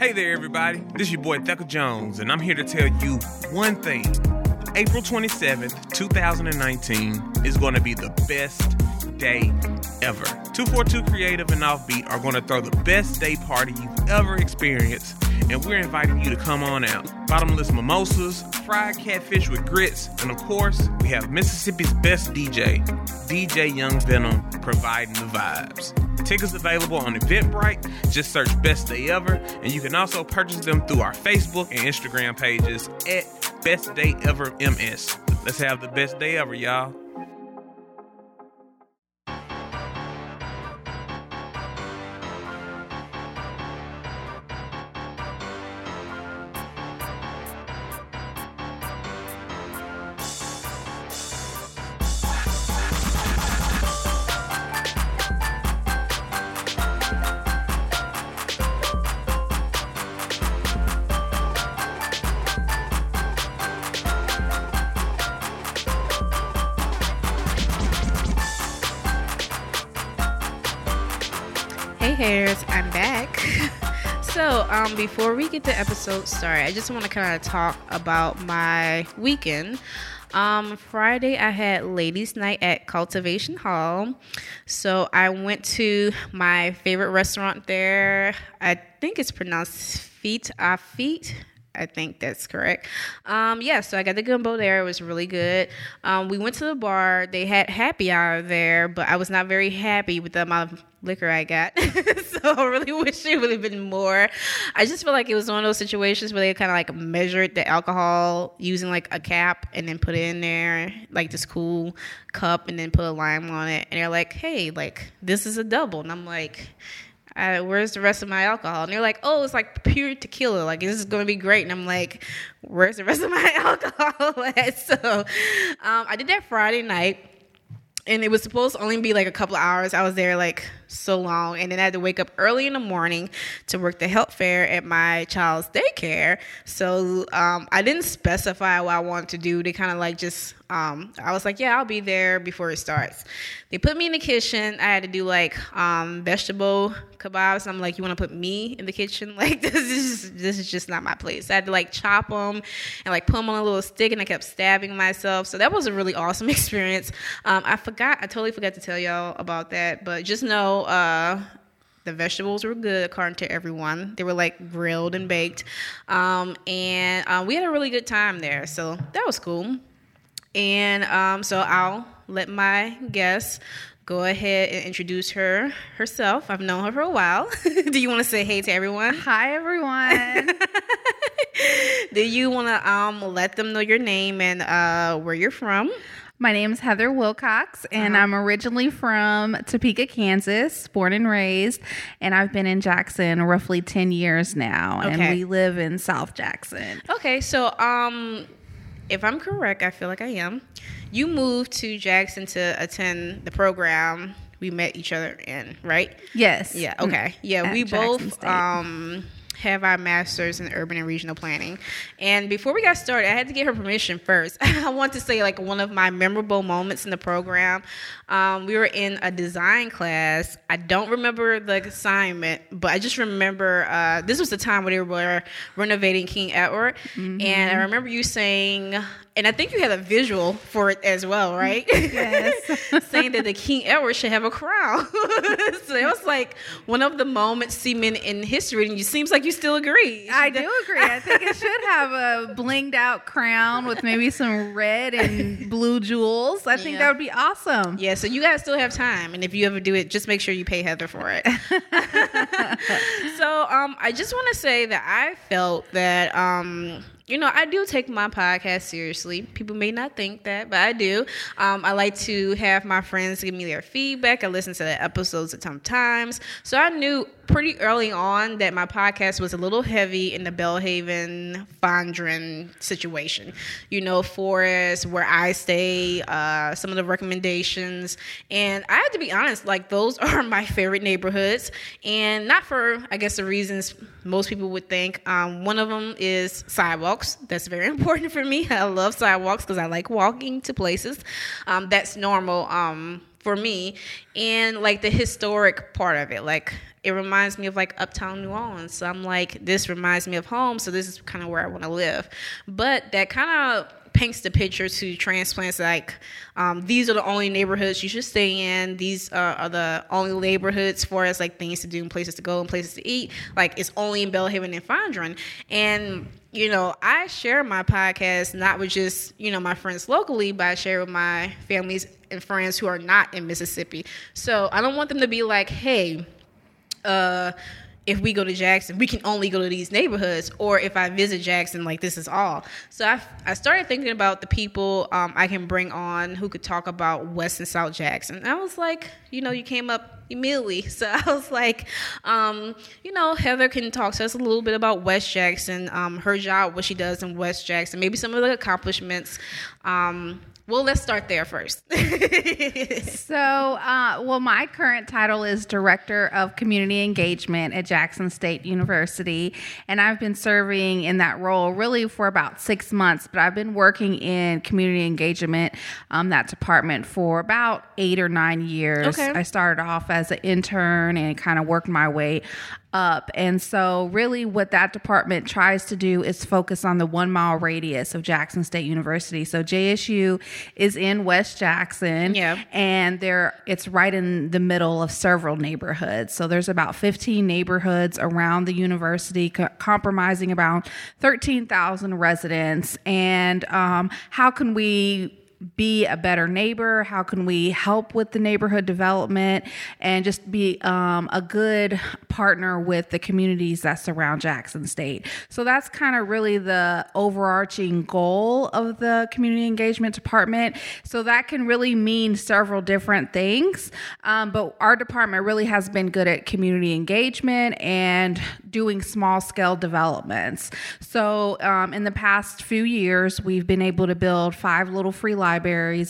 Hey there, everybody. This is your boy Thecka Jones, and I'm here to tell you one thing. April 27th, 2019 is going to be the best day ever. 242 Creative and Offbeat are going to throw the best day party you've ever experienced, and we're inviting you to come on out. Bottomless mimosas, fried catfish with grits, and of course, we have Mississippi's best DJ, DJ Young Venom, providing the vibes. Tickets available on Eventbrite. Just search Best Day Ever, and you can also purchase them through our Facebook and Instagram pages at Best Day Ever MS. Let's have the best day ever, y'all. Hey hairs, I'm back. so, um, before we get the episode started, I just want to kind of talk about my weekend. Um, Friday, I had ladies' night at Cultivation Hall. So I went to my favorite restaurant there. I think it's pronounced Feet à Feet. I think that's correct. Um, yeah, so I got the gumbo there. It was really good. Um, we went to the bar. They had happy hour there, but I was not very happy with the amount of liquor I got. so I really wish it would have been more. I just feel like it was one of those situations where they kind of like measured the alcohol using like a cap and then put it in there, like this cool cup, and then put a lime on it. And they're like, hey, like, this is a double. And I'm like, uh, where's the rest of my alcohol? And they're like, oh, it's like pure tequila. Like, this is going to be great. And I'm like, where's the rest of my alcohol? So um, I did that Friday night. And it was supposed to only be like a couple of hours. I was there like so long. And then I had to wake up early in the morning to work the health fair at my child's daycare. So um, I didn't specify what I wanted to do. They kind of like just, um, I was like, yeah, I'll be there before it starts. They put me in the kitchen. I had to do like um, vegetable kebabs. I'm like, you want to put me in the kitchen? Like this is this is just not my place. I had to like chop them and like put them on a little stick, and I kept stabbing myself. So that was a really awesome experience. Um, I forgot, I totally forgot to tell y'all about that, but just know uh, the vegetables were good according to everyone. They were like grilled and baked, um, and uh, we had a really good time there. So that was cool. And um, so I'll let my guest go ahead and introduce her herself. I've known her for a while. Do you want to say hey to everyone? Hi, everyone. Do you want to um, let them know your name and uh, where you're from? My name is Heather Wilcox, and Uh-huh. I'm originally from Topeka, Kansas, born and raised. And I've been in Jackson roughly 10 years now. And we live in South Jackson. Okay, so um, if I'm correct, I feel like I am. You moved to Jackson to attend the program we met each other in, right? Yes. Yeah. Okay. Yeah, At we Jackson both State. um have our masters in urban and regional planning. And before we got started, I had to get her permission first. I want to say like one of my memorable moments in the program. Um, we were in a design class. I don't remember the assignment, but I just remember uh, this was the time when they were renovating King Edward, Mm-hmm. and I remember you saying. And I think you had a visual for it as well, right? Yes. saying that the King Edward should have a crown. so it was like one of the moments seen in history, and you seems like you still agree. I do agree. I think it should have a blinged out crown with maybe some red and blue jewels. I think Yeah. that would be awesome. Yeah, so you guys still have time, and if you ever do it, just make sure you pay Heather for it. so, um, I just want to say that I felt that, um, you know, I do take my podcast seriously. People may not think that, but I do. Um, I like to have my friends give me their feedback. I listen to the episodes at sometimes. So I knew pretty early on that my podcast was a little heavy in the Belhaven Fondren situation. You know, Forest, where I stay, uh, some of the recommendations. And I have to be honest, like those are my favorite neighborhoods. And not for, I guess, the reasons most people would think. Um, one of them is sidewalks. That's very important for me. I love sidewalks because I like walking to places. Um, that's normal. Um, for me, and like the historic part of it. Like it reminds me of like uptown New Orleans. So I'm like, this reminds me of home. So this is kind of where I want to live. But that kind of paints the picture to transplants like um, these are the only neighborhoods you should stay in these uh, are the only neighborhoods for us like things to do and places to go and places to eat like it's only in Belhaven and Fondren and you know I share my podcast not with just you know my friends locally but I share with my families and friends who are not in Mississippi so I don't want them to be like hey uh if we go to Jackson, we can only go to these neighborhoods, or if I visit Jackson, like this is all. So I, I started thinking about the people um, I can bring on who could talk about West and South Jackson. And I was like, you know, you came up immediately. So I was like, um, you know, Heather can talk to us a little bit about West Jackson, um, her job, what she does in West Jackson, maybe some of the accomplishments. Um, well, let's start there first. so, uh, well, my current title is Director of Community Engagement at Jackson State University, and I've been serving in that role really for about six months. But I've been working in community engagement, um, that department, for about eight or nine years. Okay. I started off as an intern and kind of worked my way up. And so, really, what that department tries to do is focus on the one mile radius of Jackson State University. So, JSU is in West Jackson. Yeah. And there, it's right in the middle of several neighborhoods. So, there's about 15 neighborhoods around the university, co- compromising about 13,000 residents. And um, how can we be a better neighbor? How can we help with the neighborhood development and just be um, a good partner with the communities that surround Jackson State? So that's kind of really the overarching goal of the community engagement department. So that can really mean several different things, um, but our department really has been good at community engagement and doing small scale developments. So um, in the past few years, we've been able to build five little free libraries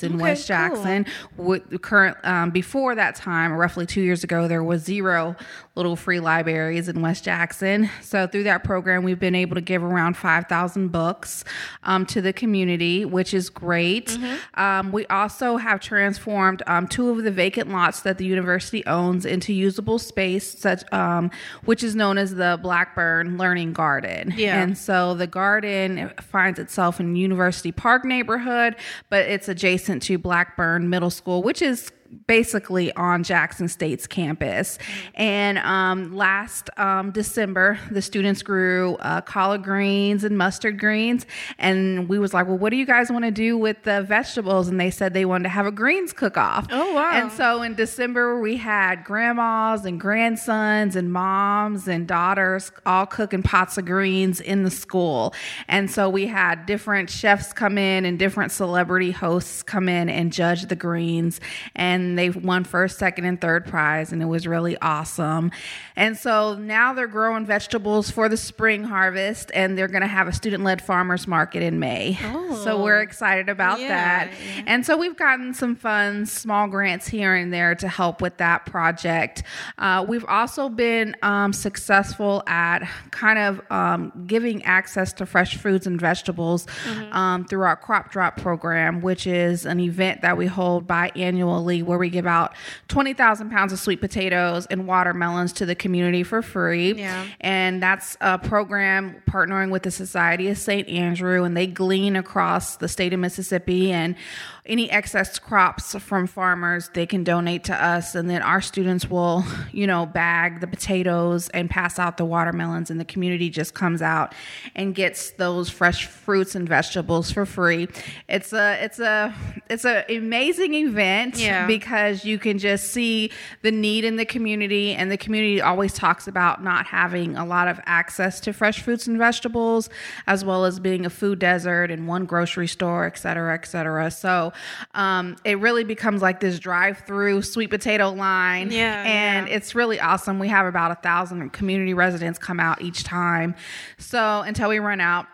in Okay, West cool. Jackson. With current um, before that time, roughly two years ago, there was zero little free libraries in West Jackson. So through that program, we've been able to give around five thousand books um, to the community, which is great. Mm-hmm. Um, we also have transformed um, two of the vacant lots that the university owns into usable space, such um, which is known as the Blackburn Learning Garden. Yeah. And so the garden finds itself in University Park neighborhood, but it's adjacent to Blackburn Middle School, which is basically on Jackson State's campus. And um, last um, December, the students grew uh, collard greens and mustard greens, and we was like, "Well, what do you guys want to do with the vegetables?" And they said they wanted to have a greens cook-off. Oh, wow. And so in December, we had grandmas and grandsons and moms and daughters all cooking pots of greens in the school. And so we had different chefs come in and different celebrity hosts come in and judge the greens. And they won first, second, and third prize. And it was really awesome. And so now they're growing vegetables for the spring harvest and they're going to have a student led farmers market in May. So we're excited about Yeah, that. yeah. And so we've gotten some funds, small grants here and there to help with that project. Uh, we've also been um, successful at kind of um, giving access to fresh fruits and vegetables um, through our crop drop program, which is an event that we hold biannually where we give out 20,000 pounds of sweet potatoes and watermelons to the community for free. Yeah. And that's a program partnering with the Society of St. Andrew, and they glean across the state of Mississippi. And any excess crops from farmers, they can donate to us. And then our students will, you know, bag the potatoes and pass out the watermelons, and the community just comes out and gets those fresh fruits and vegetables for free. It's a, it's a, it's an amazing event Yeah. because you can just see the need in the community and the community always talks about not having a lot of access to fresh fruits and vegetables as well as being a food desert and one grocery store et cetera et cetera. So um, it really becomes like this drive-through sweet potato line. Yeah, and yeah. it's really awesome. We have about a thousand community residents come out each time. So until we run out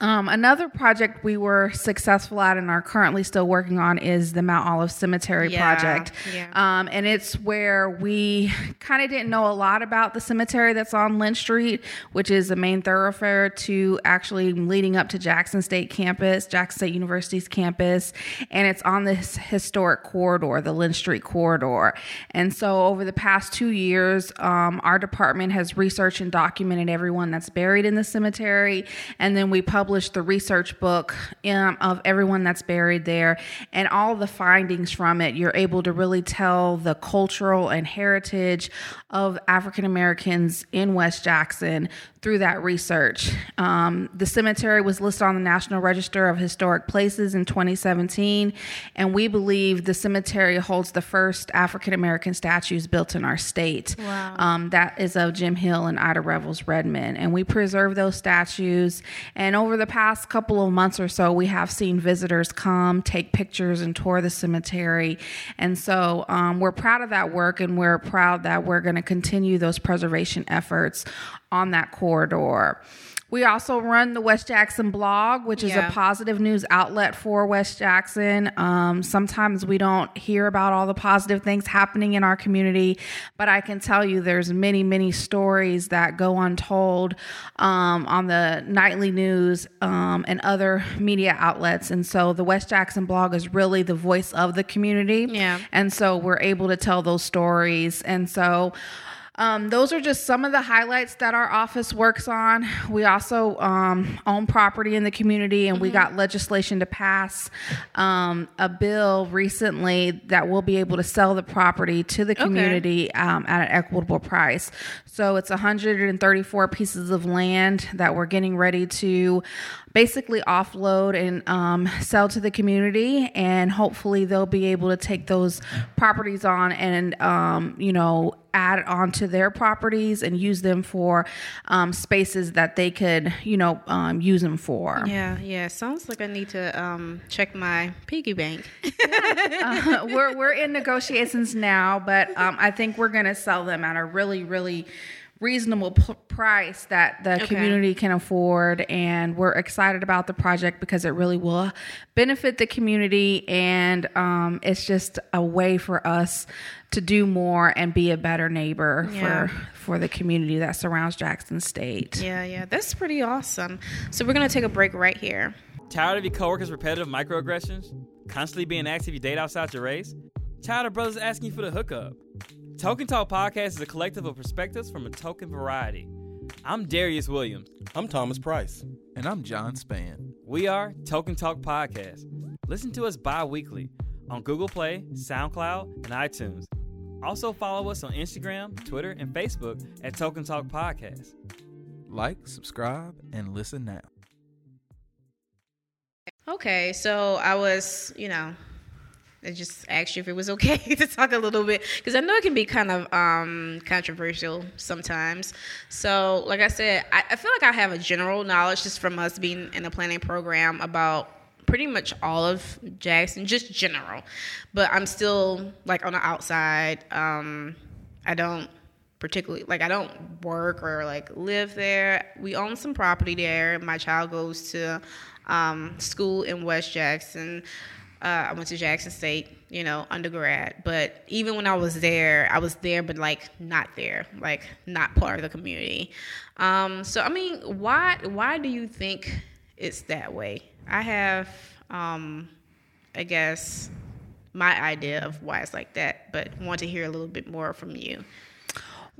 Um, another project we were successful at and are currently still working on is the Mount Olive Cemetery Yeah, project. yeah. Um, and it's where we kind of didn't know a lot about the cemetery that's on Lynch Street, which is the main thoroughfare to actually leading up to Jackson State campus, Jackson State University's campus. And it's on this historic corridor, the Lynch Street corridor. And so over the past two years, um, our department has researched and documented everyone that's buried in the cemetery. And then we published the research book um, of everyone that's buried there and all the findings from it. You're able to really tell the cultural and heritage of African Americans in West Jackson through that research. Um, the cemetery was listed on the National Register of Historic Places in 2017, and we believe the cemetery holds the first African American statues built in our state. Wow. Um, that is of Jim Hill and Ida Revels Redmond, and we preserve those statues. And over the past couple of months or so, we have seen visitors come, take pictures, and tour the cemetery. And so um, we're proud of that work, and we're proud that we're going to continue those preservation efforts on that corridor. We also run the West Jackson blog, which is a positive news outlet for West Jackson. Um, sometimes we don't hear about all the positive things happening in our community, but I can tell you there's many, many stories that go untold um, on the nightly news um, and other media outlets. And so the West Jackson blog is really the voice of the community. Yeah. And so we're able to tell those stories. And so um, those are just some of the highlights that our office works on. We also um, own property in the community, and we got legislation to pass um, a bill recently that will be able to sell the property to the community um, at an equitable price. So it's 134 pieces of land that we're getting ready to basically offload and um, sell to the community and hopefully they'll be able to take those properties on and um, you know add onto their properties and use them for um, spaces that they could you know um, use them for Yeah, yeah. Sounds like I need to um, check my piggy bank. Uh, we're we're in negotiations now, but um, I think we're going to sell them at a really really reasonable p- price that the Okay. community can afford, and we're excited about the project because it really will benefit the community, and um, it's just a way for us to do more and be a better neighbor Yeah. for for the community that surrounds Jackson State. Yeah, yeah. That's pretty awesome. So we're gonna take a break right here. Tired of your coworkers' repetitive microaggressions? Constantly being asked if you date outside your race? Tired of brothers asking you for the hookup? Token Talk Podcast is a collective of perspectives from a token variety. I'm Darius Williams. I'm Thomas Price. And I'm John Span. We are Token Talk Podcast. Listen to us bi weekly on Google Play, SoundCloud, and iTunes. Also, follow us on Instagram, Twitter, and Facebook at Token Talk Podcast. Like, subscribe, and listen now. Okay, so I was, you know, I just asked you if it was okay to talk a little bit because I know it can be kind of um, controversial sometimes. So, like I said, I, I feel like I have a general knowledge just from us being in a planning program about pretty much all of Jackson, just general. But I'm still like on the outside. Um, I don't particularly like I don't work or like live there. We own some property there. My child goes to um, school in West Jackson. Uh, I went to Jackson State, you know, undergrad. But even when I was there, I was there, but like not there, like not part of the community. Um, so I mean, why why do you think it's that way? I have, um, I guess, my idea of why it's like that, but want to hear a little bit more from you.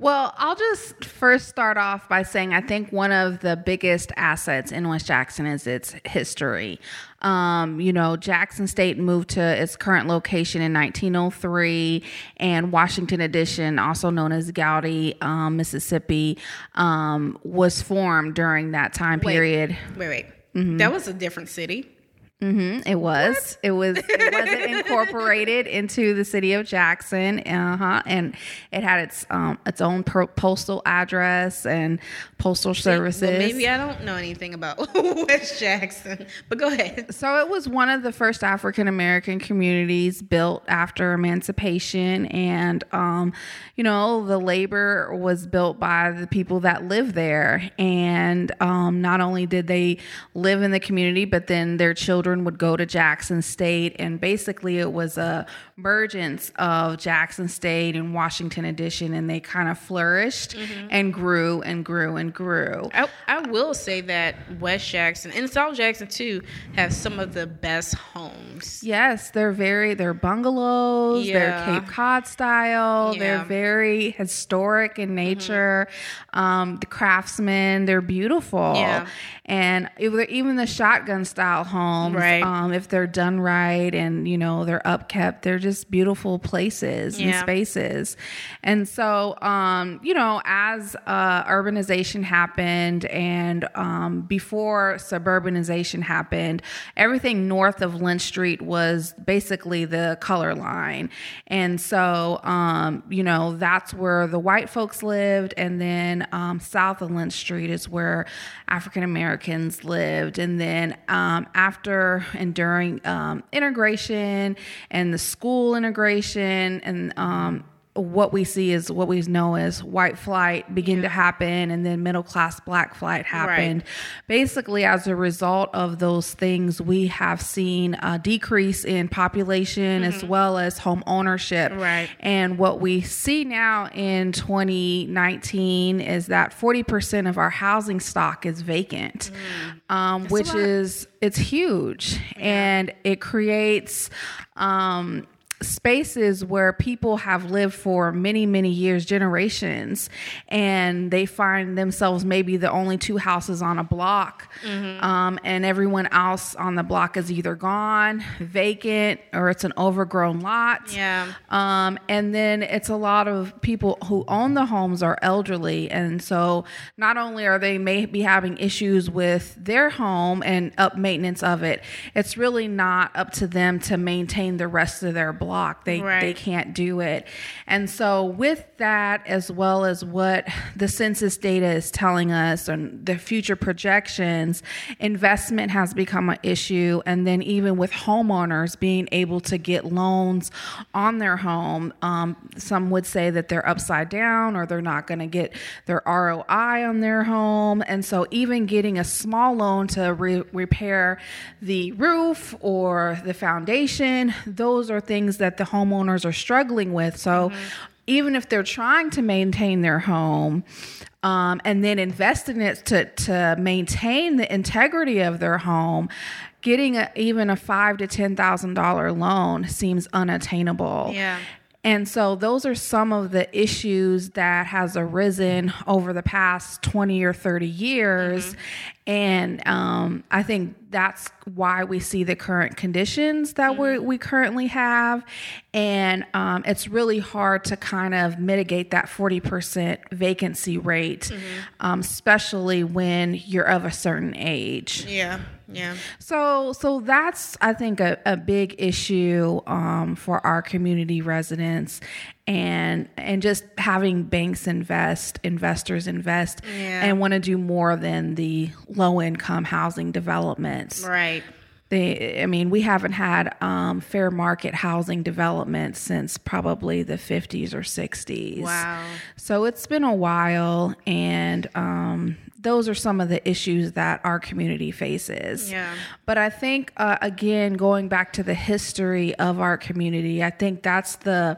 Well, I'll just first start off by saying I think one of the biggest assets in West Jackson is its history. Um, you know, Jackson State moved to its current location in 1903, and Washington Addition, also known as Gowdy, um, Mississippi, um, was formed during that time Wait. period. Wait, wait. That was a different city. Mm, it was. It was. It wasn't incorporated into the city of Jackson. Uh huh. And it had its um its own per- postal address and postal services. Well, maybe I don't know anything about West Jackson, but go ahead. So it was one of the first African American communities built after emancipation, and um, you know the labor was built by the people that lived there, and um, not only did they live in the community, but then their children would go to Jackson State, and basically it was a mergence of Jackson State and Washington Addition, and they kind of flourished and grew and grew and grew. I, I will say that West Jackson and South Jackson too have some of the best homes. Yes, they're very they're bungalows, Yeah. they're Cape Cod style, they're very historic in nature. Um, the craftsmen, they're beautiful. Yeah. And even the shotgun style homes, Right. um, if they're done right and you know they're upkept, they're just beautiful places and spaces. And so, um, you know, as uh, urbanization happened and um, before suburbanization happened, everything north of Lynch Street was basically the color line. And so, um, you know, that's where the white folks lived. And then um, south of Lynch Street is where African Americans lived. And then um, after and during um, integration and the school integration and um, what we see is what we know as white flight begin to happen and then middle class black flight happened. Basically as a result of those things we have seen a decrease in population as well as home ownership. Right. and what we see now in 2019 is that 40% of our housing stock is vacant um, which is it's huge. And it creates um, spaces where people have lived for many many years generations and they find themselves maybe the only two houses on a block um, and everyone else on the block is either gone vacant or it's an overgrown lot Yeah. um, and then it's a lot of people who own the homes are elderly. And so not only are they may be having issues with their home and up maintenance of it, it's really not up to them to maintain the rest of their block. They, Right. they can't do it. And so with that, as well as what the census data is telling us and the future projections, investment has become an issue. And then even with homeowners being able to get loans on their home, um, some would say that they're upside down or they're not going to get their ROI on their home. And so even getting a small loan to re- repair the roof or the foundation, those are things that the homeowners are struggling with. So even if they're trying to maintain their home, um, and then invest in it to, to maintain the integrity of their home, getting a, even a five to ten thousand dollar loan seems unattainable. Yeah. And so those are some of the issues that has arisen over the past 20 or 30 years. And um, I think that's why we see the current conditions that we we currently have. And um, it's really hard to kind of mitigate that 40% vacancy rate, um, especially when you're of a certain age. Yeah. Yeah. So, so that's I think a, a big issue um, for our community residents, and and just having banks invest, investors invest, Yeah. and want to do more than the low income housing developments. Right. They, I mean, we haven't had um, fair market housing development since probably the 50s or 60s. Wow. So it's been a while, and um, those are some of the issues that our community faces. Yeah. But I think, uh, again, going back to the history of our community, I think that's the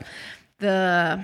the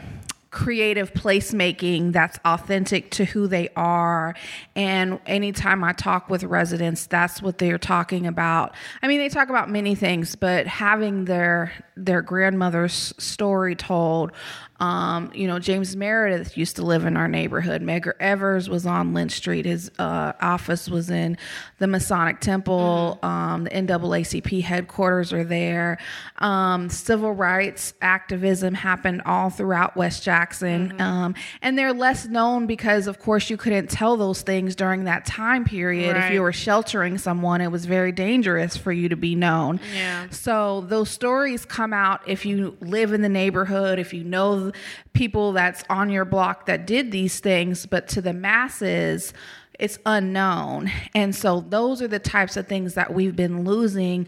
creative placemaking that's authentic to who they are. And anytime I talk with residents, that's what they're talking about. I mean, they talk about many things, but having their their grandmother's story told Um, you know, James Meredith used to live in our neighborhood. Medgar Evers was on Lynch Street. His uh, office was in the Masonic Temple. Um, the NAACP headquarters are there. Um, civil rights activism happened all throughout West Jackson. Um, and they're less known because, of course, you couldn't tell those things during that time period. If you were sheltering someone, it was very dangerous for you to be known. Yeah. So those stories come out if you live in the neighborhood, if you know people that's on your block that did these things, but to the masses, it's unknown. And so those are the types of things that we've been losing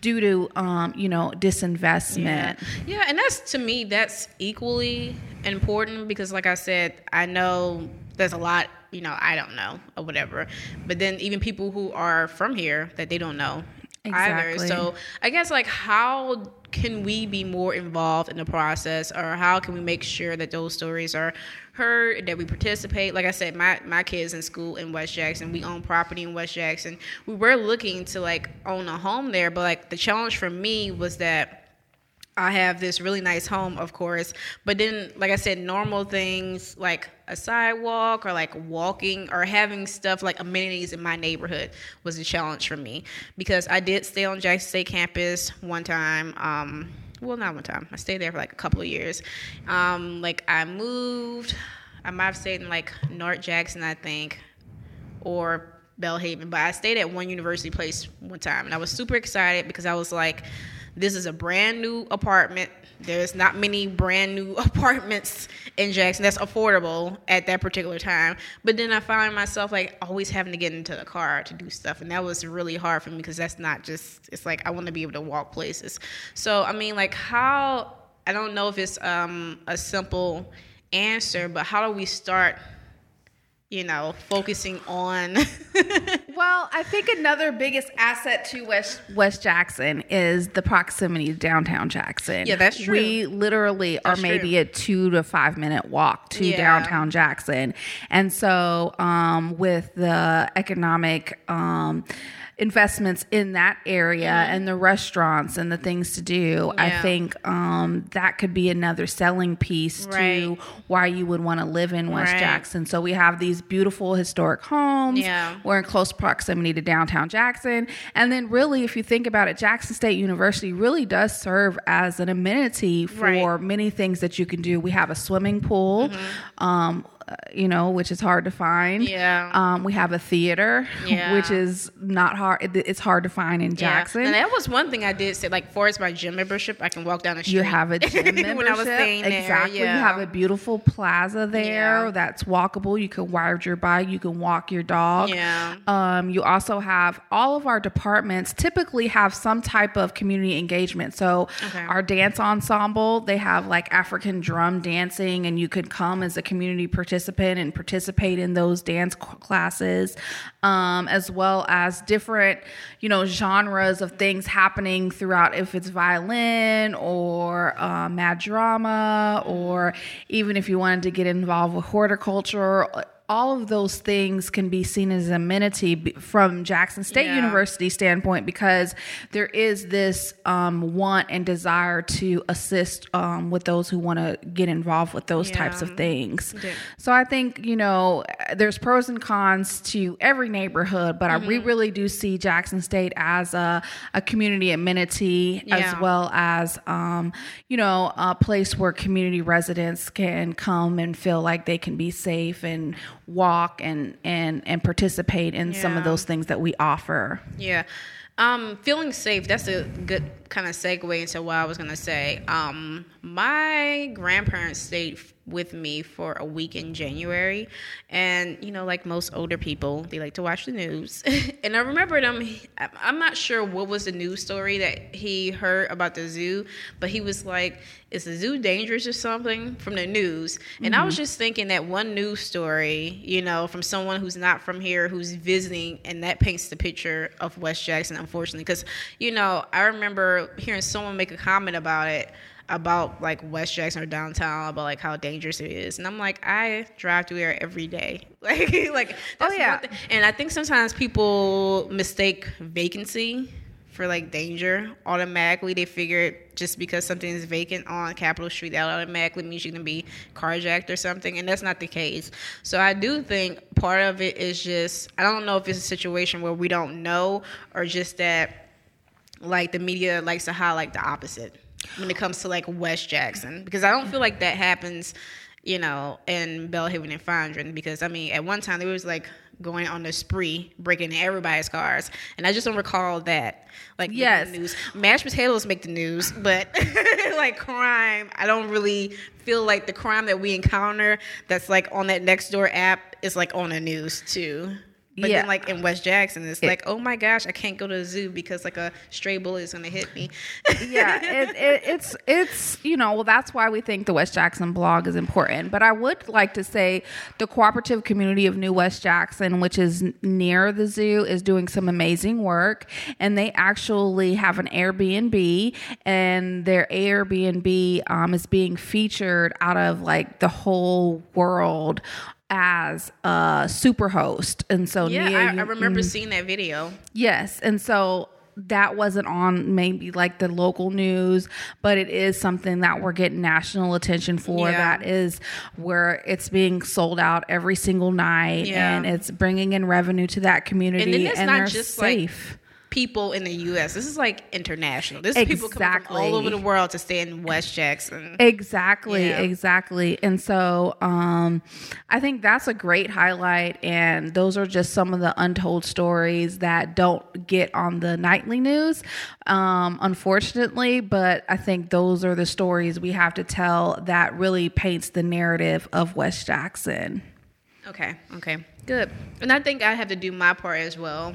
due to um, you know, disinvestment. Yeah, and that's to me that's equally important because like I said, I know there's a lot, you know, I don't know or whatever. But then even people who are from here that they don't know either. So I guess like how can we be more involved in the process? Or how can we make sure that those stories are heard that we participate? Like i said my my kids in school in west jackson we own property in west jackson. We were looking to like own a home there but like the challenge for me was that I have this really nice home, of course, but then, like I said, normal things like a sidewalk or like walking or having stuff like amenities in my neighborhood was a challenge for me because I did stay on Jackson State campus one time. Um, well, not one time. I stayed there for like a couple of years. Um, like I moved. I might have stayed in like North Jackson, I think, or Belhaven, but I stayed at one university place one time, and I was super excited because I was like, "This is a brand new apartment. There's not many brand new apartments in Jackson that's affordable at that particular time." But then I find myself like always having to get into the car to do stuff, and that was really hard for me because that's not just. It's like I want to be able to walk places. So I mean, like how I don't know if it's um, a simple answer, but how do we start? You know, focusing on. Well, I think another biggest asset to West West Jackson is the proximity to downtown Jackson. Yeah, that's true. We literally That's are maybe true. a two to five minute walk to Yeah. downtown Jackson, and so um, with the economic. Um, investments in that area and the restaurants and the things to do i Mm-hmm. Think um, that could be another selling piece to why you would want to live in west Right. jackson so we have these beautiful historic homes Yeah. we're in close proximity to downtown Jackson. And then, really, if you think about it, Jackson State University really does serve as an amenity for Right. Mm-hmm. many things that you can do. We have a swimming pool, um, uh, you know, which is hard to find. Yeah. Um, we have a theater, Yeah. which is not hard. it- it's hard to find in Jackson. Yeah. And that was one thing I did say, like, for as my gym membership, I can walk down the street. You have a gym membership. when I was staying there. exactly. Yeah. You have a beautiful plaza there that's walkable. You can ride your bike. You can walk your dog. Yeah. Um, you also have all of our departments typically have some type of community engagement. So Okay. our dance ensemble, they have like African drum dancing, and you could come as a community participant and participate in those dance classes, um, as well as different, you know, genres of things happening throughout. If it's violin or uh, mad drama, or even if you wanted to get involved with horticulture all of those things can be seen as amenity b- from Jackson State Yeah. University standpoint because there is this um, want and desire to assist um, with those who want to get involved with those types of things. Yeah. So I think you know there's pros and cons to every neighborhood, but Mm-hmm. we really do see Jackson State as a, a community amenity as well as um, you know a place where community residents can come and feel like they can be safe and walk and and and participate in some of those things that we offer. Yeah. Um, feeling safe, that's a good kind of segue into what I was going to say. Um, my grandparents stayed with me for a week in January. And, you know, like most older people, they like to watch the news. and I remember them, I'm not sure what was the news story that he heard about the zoo, but he was like, is the zoo dangerous or something from the news? And I was just thinking that one news story, you know, from someone who's not from here, who's visiting, and that paints the picture of West Jackson, unfortunately. Because, you know, I remember hearing someone make a comment about it about like West Jackson or downtown about like how dangerous it is, and I'm like, I drive through there every day, like, like oh, that's Oh, yeah. And I think sometimes people mistake vacancy for like danger. Automatically, they figured just because something is vacant on Capitol Street, that automatically means you can be carjacked or something, and that's not the case. So I do think part of it is just I don't know if it's a situation where we don't know or just that like the media likes to highlight the opposite when it comes to like West Jackson because I don't feel like that happens, you know, in Belhaven and Fondren because I mean at one time there was like going on the spree breaking everybody's cars and I just don't recall that like Yes. the news. Mashed potatoes make the news, but like crime, I don't really feel like the crime that we encounter that's like on that next door app is like on the news too. But Yeah. then, like in West Jackson, it's like, oh my gosh, I can't go to the zoo because like a stray bullet is gonna hit me. yeah, it, it, it's it's you know well that's why we think the West Jackson blog is important. But I would like to say the cooperative community of New West Jackson, which is near the zoo, is doing some amazing work, and they actually have an Airbnb, and their Airbnb um, is being featured out of like the whole world as a super host and so yeah, Nia, I, I remember mm, seeing that video. Yes. And so that wasn't on maybe like the local news, but it is something that we're getting national attention for. Yeah. That is where it's being sold out every single night Yeah. and it's bringing in revenue to that community and, not they're just, like, safe. People in the U.S. This is like international. This is people coming from all over the world to stay in West Jackson. Exactly, Yeah. exactly. And so um, I think that's a great highlight. And those are just some of the untold stories that don't get on the nightly news, um, unfortunately. But I think those are the stories we have to tell that really paints the narrative of West Jackson. Okay, okay, good. And I think I have to do my part as well,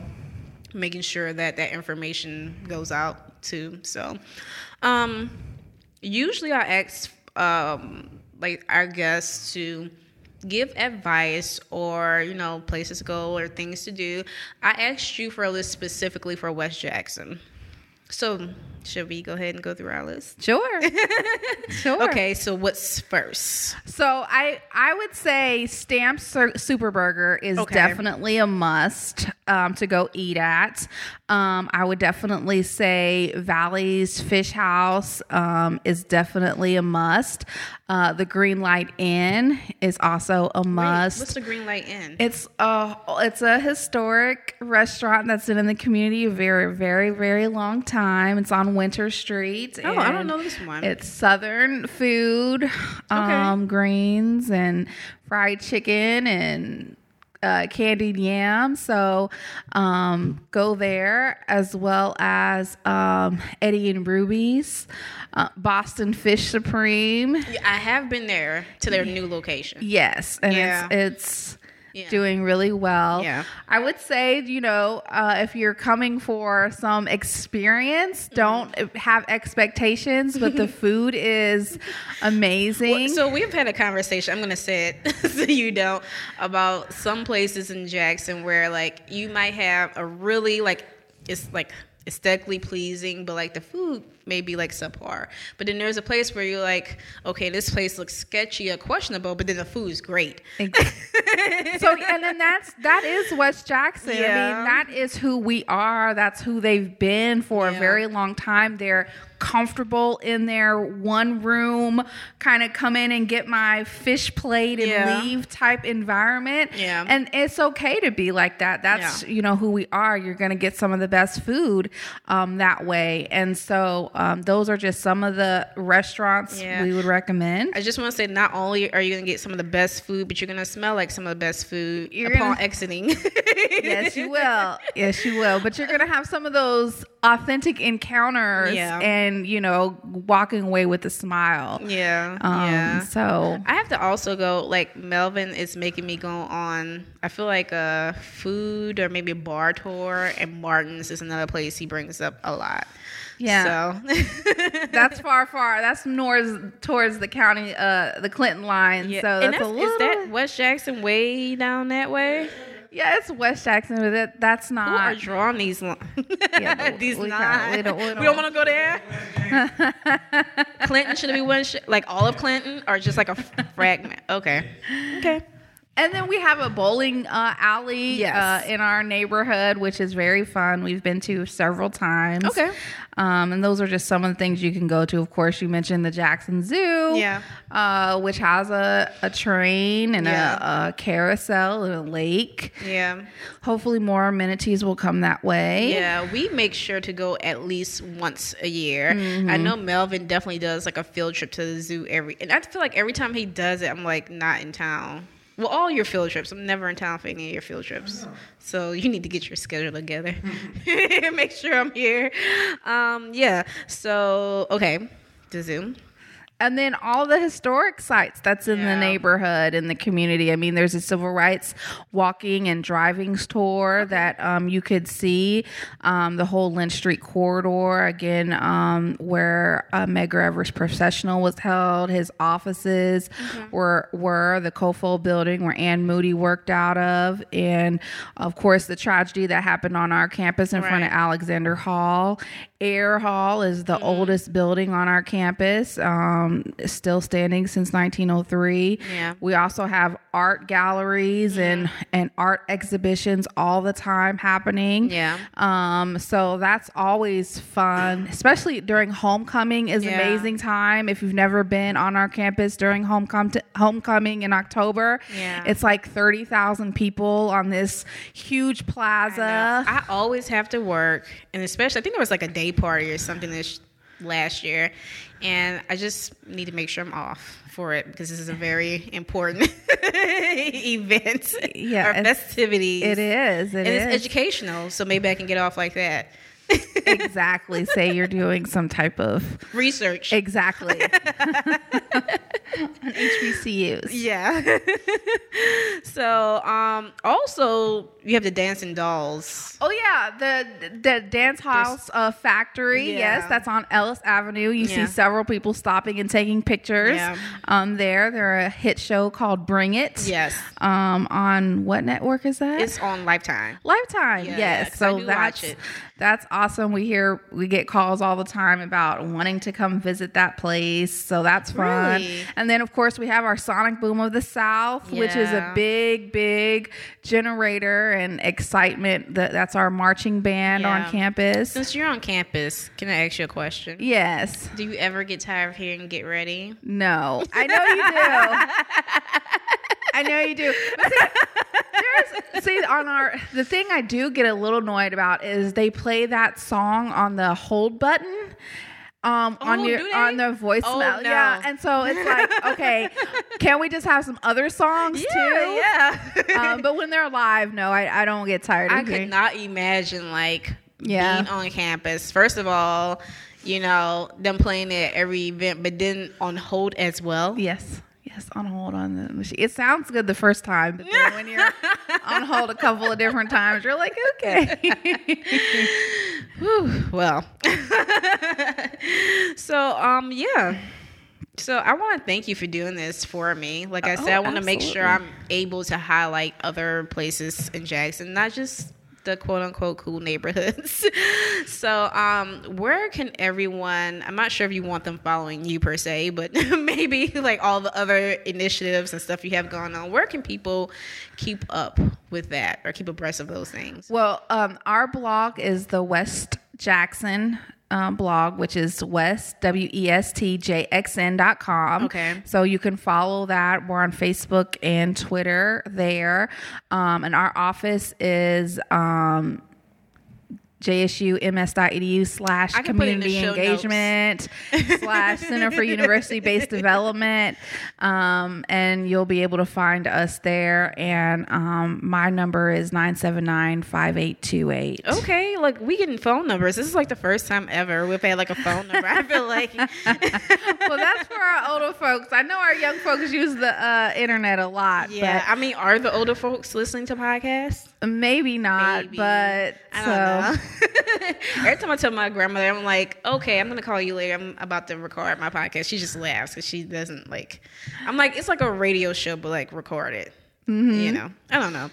making sure that that information goes out too. So, um, usually I ask um, like our guests to give advice or you know places to go or things to do. I asked you for a list specifically for West Jackson. So, should we go ahead and go through our list? Sure. sure. Okay, so what's first? So I I would say Stamp Sur- Super Burger is Okay. definitely a must um, to go eat at. Um, I would definitely say Valley's Fish House um, is definitely a must. Uh, the Green Light Inn is also a Wait, must. What's the green light Inn? It's a it's a historic restaurant that's been in the community a very very very long time. It's on Winter Street. Oh, I don't know this one. It's Southern food, um, greens and fried chicken and uh, candied yam. So um, go there as well as um, Eddie and Ruby's, uh, Boston Fish Supreme. I have been there to their new location. Yes, and Yeah. it's it's Yeah. doing really well. Yeah. I would say, you know, uh, if you're coming for some experience, Mm-hmm. don't have expectations, but the food is amazing. So we've had a conversation. I'm gonna say it so you don't about some places in Jackson where like you might have a really like it's like aesthetically pleasing, but like the food may be like subpar. But then there's a place where you're like, okay, this place looks sketchy or questionable, but then the food's great. so and then that's that is West Jackson. I mean, that is who we are. That's who they've been for a very long time. They're comfortable in their one room, kind of come in and get my fish plate and Yeah. leave type environment. Yeah. And it's okay to be like that. That's Yeah. you know who we are. You're gonna get some of the best food um, that way. And so um, those are just some of the restaurants Yeah. we would recommend. I just want to say, not only are you gonna get some of the best food, but you're gonna smell like some of the best food You're upon gonna- exiting. yes, you will. Yes, you will. But you're gonna have some of those authentic encounters, Yeah. and you know, walking away with a smile. Yeah, Um, yeah. So I have to also go. Like Melvin is making me go on. I feel like a food or maybe a bar tour, and Martin's is another place he brings up a lot. Yeah. So that's far, far. That's north towards the county, uh, the Clinton line. yeah. So that's, that's, a little. is that West Jackson way down that way? yeah, it's West Jackson, but that, that's not. Who are drawing these lines? Yeah, these we lines. we don't- we don't- don't want to go there. Clinton should be one, sh- like all of Clinton, or just like a f- fragment? Okay. Okay. And then we have a bowling uh, alley Yes. uh, in our neighborhood, which is very fun. We've been to several times. Okay. Um, and those are just some of the things you can go to. Of course, you mentioned the Jackson Zoo, Yeah. uh, which has a, a train and Yeah. a, a carousel and a lake. Yeah. Hopefully, more amenities will come that way. Yeah, we make sure to go at least once a year. Mm-hmm. I know Melvin definitely does like a field trip to the zoo every, and I feel like every time he does it, I'm like not in town. Well, all your field trips. I'm never in town for any of your field trips. So you need to get your schedule together. Make sure I'm here. Um, yeah. So okay, the zoo. And then all the historic sites that's in Yeah. the neighborhood in the community. I mean, there's a civil rights walking and driving store that um, you could see. Um, the whole Lynch Street corridor, again, um, where uh, Medgar Evers Professional was held. His offices were were the COFO building where Anne Moody worked out of, and of course the tragedy that happened on our campus in front of Alexander Hall. Ayer Hall is the oldest building on our campus, um, still standing since 1903. Yeah. We also have art galleries and and art exhibitions all the time happening. Yeah. Um, so that's always fun, especially during homecoming is Yeah. amazing time. If you've never been on our campus during homecom- homecoming in October, Yeah. it's like 30,000 people on this huge plaza. I always have to work, and especially I think there was like a day party or something this last year, and I just need to make sure I'm off for it because this is a very important event. Yeah, or festivities. It is. It and is. it's educational, so maybe I can get off like that. exactly. Say you're doing some type of Research. exactly HBCUs. yeah. so, um, also you have the dancing dolls. Oh yeah, the the dance house uh, factory. Yeah. Yes, that's on Ellis Avenue. You Yeah. see several people stopping and taking pictures. Yeah. Um, there, they're a hit show called Bring It. Yes. Um, on what network is that? It's on Lifetime. Lifetime, yes. So that's. That's awesome. We hear we get calls all the time about wanting to come visit that place. So that's fun. Really? And then of course we have our Sonic Boom of the South, which is a big, big generator and excitement. That that's our marching band Yeah. on campus. Since you're on campus, can I ask you a question? Yes. Do you ever get tired of hearing "Get Ready"? No. I know you do. I know you do. But see, see, on our the thing I do get a little annoyed about is they play that song on the hold button. Um, on Oh, your do on the voicemail, Oh, no. yeah, and so it's like, okay, can we just have some other songs too? yeah. Um, but when they're live, no, I, I don't get tired. Of it. I could not imagine like Yeah. being on campus. First of all, you know them playing it at every event, but then on hold as well. Yes. Yes, on hold on the machine. It sounds good the first time, but then when you're on hold a couple of different times, you're like, okay. Whew, well, so um, yeah. So I want to thank you for doing this for me. Like I said, Oh, I want to make sure. I'm able to highlight other places in Jackson, not just the quote unquote cool neighborhoods. so um, where can everyone? I'm not sure if you want them following you per se, but maybe like all the other initiatives and stuff you have going on. Where can people keep up with that or keep abreast of those things? well, um, our blog is the West Jackson um, blog, which is west, W E S T J X N dot com. Okay. So you can follow that. We're on Facebook and Twitter there. Um, and our office is. Um, jsums.edu slash I can put it in the community engagement slash center for university based development um, and you'll be able to find us there and um, my number is 979-5828 Okay, like we getting phone numbers. This is like the first time ever we've had like a phone number. I feel like well that's for our older folks i know our young folks use the uh, internet a lot yeah. I mean, are the older folks listening to podcasts? maybe not Maybe. but I so. Every time I tell my grandmother, I'm like, okay, I'm gonna call you later. I'm about to record my podcast. She just laughs because she doesn't like. I'm like, it's like a radio show, but like recorded. You know, I don't know.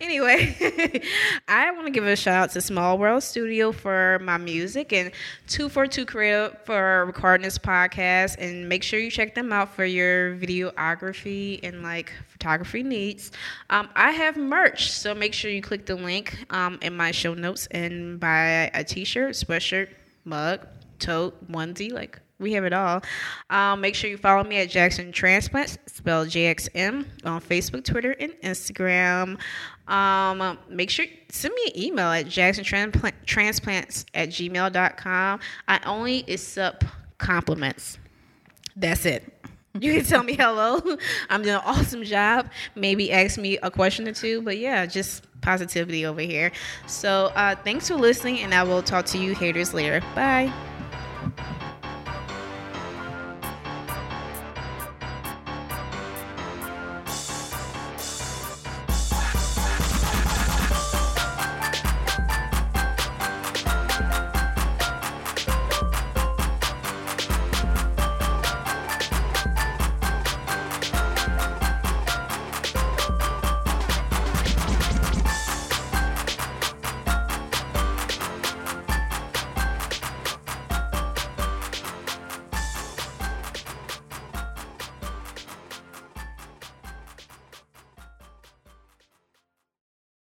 Anyway, I want to give a shout out to Small World Studio for my music and 242 Creative for recording this podcast. And make sure you check them out for your videography and like photography needs. Um, I have merch, so make sure you click the link um, in my show notes and buy a t shirt, sweatshirt, mug, tote, onesie, like we have it all. Um, make sure you follow me at Jackson Transplants, spelled JXN, on Facebook, Twitter, and Instagram. Um, make sure send me an email at jacksontransplants at gmail.com. I only accept compliments. That's it. You can tell me hello. I'm doing an awesome job. Maybe ask me a question or two. But yeah, just positivity over here. So uh, thanks for listening, and I will talk to you haters later. Bye.